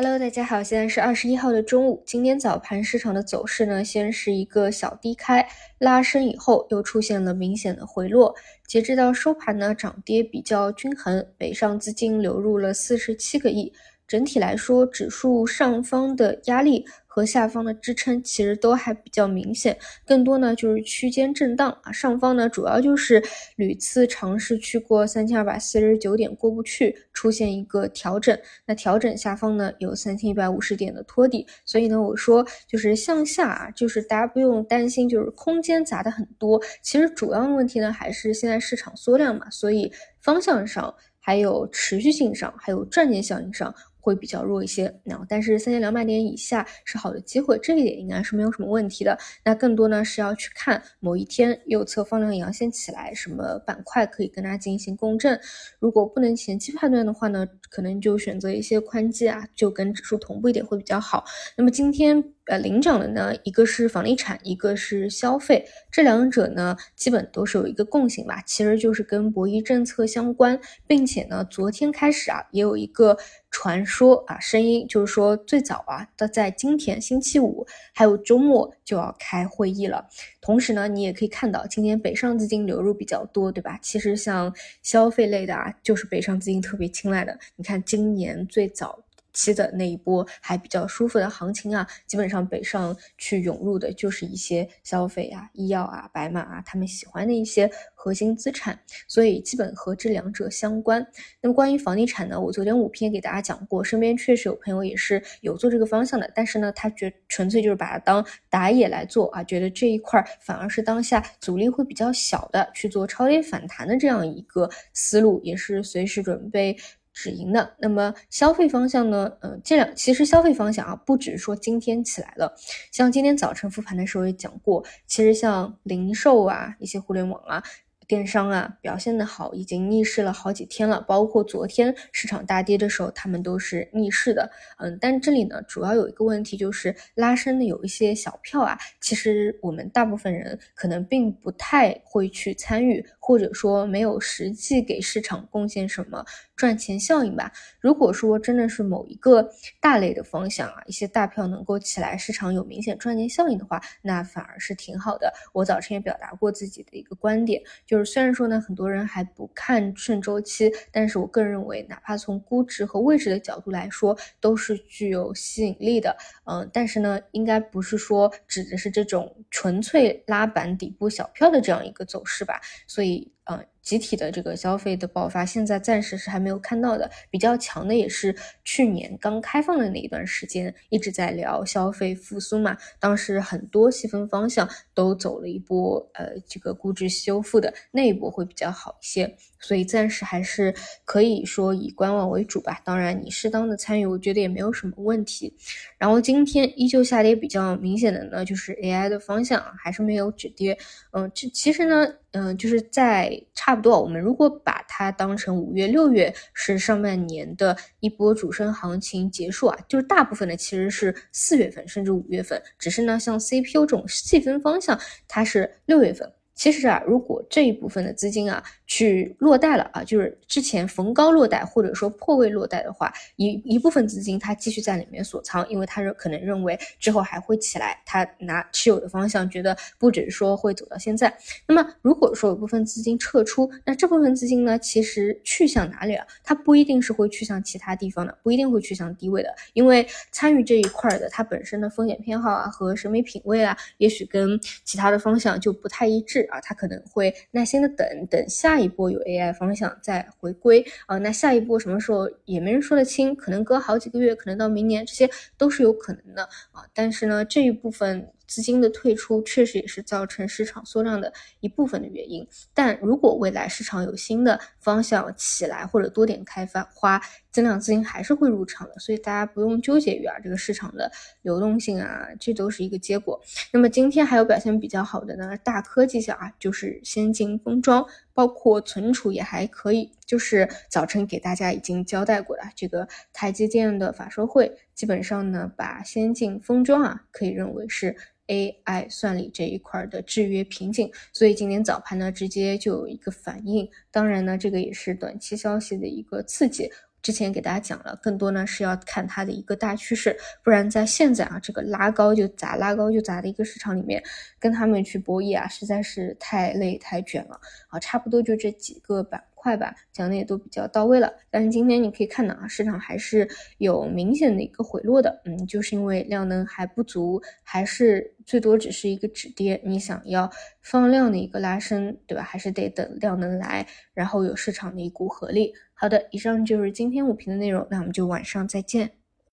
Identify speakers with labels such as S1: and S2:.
S1: Hello，大家好，现在是二十一号的中午。今天早盘市场的走势呢，先是一个小低开拉升，以后又出现了明显的回落。截止到收盘呢，涨跌比较均衡，北上资金流入了四十七个亿。整体来说，指数上方的压力。和下方的支撑其实都还比较明显，更多呢就是区间震荡啊。上方呢主要就是屡次尝试去过三千二百四十九点过不去，出现一个调整。那调整下方呢有三千一百五十点的托底，所以呢我说就是向下啊，就是大家不用担心，就是空间砸的很多。其实主要的问题呢还是现在市场缩量嘛，所以方向上还有持续性上还有赚钱效应上。会比较弱一些，那但是三千两百点以下是好的机会，这一点应该是没有什么问题的。那更多呢是要去看某一天右侧放量阳线起来，什么板块可以跟它进行共振。如果不能前期判断的话呢，可能就选择一些宽基啊，就跟指数同步一点会比较好。那么今天。呃，领涨的呢，一个是房地产，一个是消费，这两者呢，基本都是有一个共性吧，其实就是跟博弈政策相关，并且呢，昨天开始啊，也有一个传说啊，声音就是说最早啊，的在今天星期五还有周末就要开会议了。同时呢，你也可以看到今天北上资金流入比较多，对吧？其实像消费类的啊，就是北上资金特别青睐的。你看今年最早。期的那一波还比较舒服的行情啊，基本上北上去涌入的就是一些消费啊、医药啊、白马啊，他们喜欢的一些核心资产，所以基本和这两者相关。那么关于房地产呢，我昨天五篇给大家讲过，身边确实有朋友也是有做这个方向的，但是呢，他觉纯粹就是把它当打野来做啊，觉得这一块反而是当下阻力会比较小的，去做超跌反弹的这样一个思路，也是随时准备。止盈的，那么消费方向呢？嗯，这两其实消费方向啊，不只是说今天起来了，像今天早晨复盘的时候也讲过，其实像零售啊，一些互联网啊。电商啊表现的好，已经逆势了好几天了。包括昨天市场大跌的时候，他们都是逆势的。嗯，但这里呢，主要有一个问题就是拉升的有一些小票啊，其实我们大部分人可能并不太会去参与，或者说没有实际给市场贡献什么赚钱效应吧。如果说真的是某一个大类的方向啊，一些大票能够起来，市场有明显赚钱效应的话，那反而是挺好的。我早晨也表达过自己的一个观点，就。是虽然说呢，很多人还不看顺周期，但是我个人认为，哪怕从估值和位置的角度来说，都是具有吸引力的。嗯，但是呢，应该不是说指的是这种纯粹拉板底部小票的这样一个走势吧？所以。the 嗯，集体的这个消费的爆发，现在暂时是还没有看到的。比较强的也是去年刚开放的那一段时间，一直在聊消费复苏嘛。当时很多细分方向都走了一波，呃，这个估值修复的那一波会比较好一些。所以暂时还是可以说以观望为主吧。当然，你适当的参与，我觉得也没有什么问题。然后今天依旧下跌比较明显的呢，就是 AI 的方向还是没有止跌。嗯，这其实呢。嗯，就是在差不多，我们如果把它当成五月、六月是上半年的一波主升行情结束啊，就是大部分的其实是四月份甚至五月份，只是呢，像 CPU 这种细分方向，它是六月份。其实啊，如果这一部分的资金啊去落袋了啊，就是之前逢高落袋或者说破位落袋的话，一一部分资金它继续在里面锁仓，因为它是可能认为之后还会起来，它拿持有的方向觉得不只是说会走到现在。那么如果说有部分资金撤出，那这部分资金呢，其实去向哪里了？它不一定是会去向其他地方的，不一定会去向低位的，因为参与这一块的它本身的风险偏好啊和审美品味啊，也许跟其他的方向就不太一致。啊，他可能会耐心的等等下一波有 AI 方向再回归啊，那下一波什么时候也没人说得清，可能隔好几个月，可能到明年，这些都是有可能的啊。但是呢，这一部分。资金的退出确实也是造成市场缩量的一部分的原因，但如果未来市场有新的方向起来或者多点开发花，增量资金还是会入场的，所以大家不用纠结于啊这个市场的流动性啊，这都是一个结果。那么今天还有表现比较好的呢，大科技项啊，就是先进封装，包括存储也还可以，就是早晨给大家已经交代过了，这个台积电的法说会基本上呢，把先进封装啊可以认为是。AI 算力这一块的制约瓶颈，所以今天早盘呢直接就有一个反应。当然呢，这个也是短期消息的一个刺激。之前给大家讲了，更多呢是要看它的一个大趋势，不然在现在啊这个拉高就砸、拉高就砸的一个市场里面，跟他们去博弈啊，实在是太累太卷了啊。差不多就这几个板快吧，讲的也都比较到位了。但是今天你可以看到啊，市场还是有明显的一个回落的，嗯，就是因为量能还不足，还是最多只是一个止跌。你想要放量的一个拉升，对吧？还是得等量能来，然后有市场的一股合力。好的，以上就是今天五评的内容，那我们就晚上再见。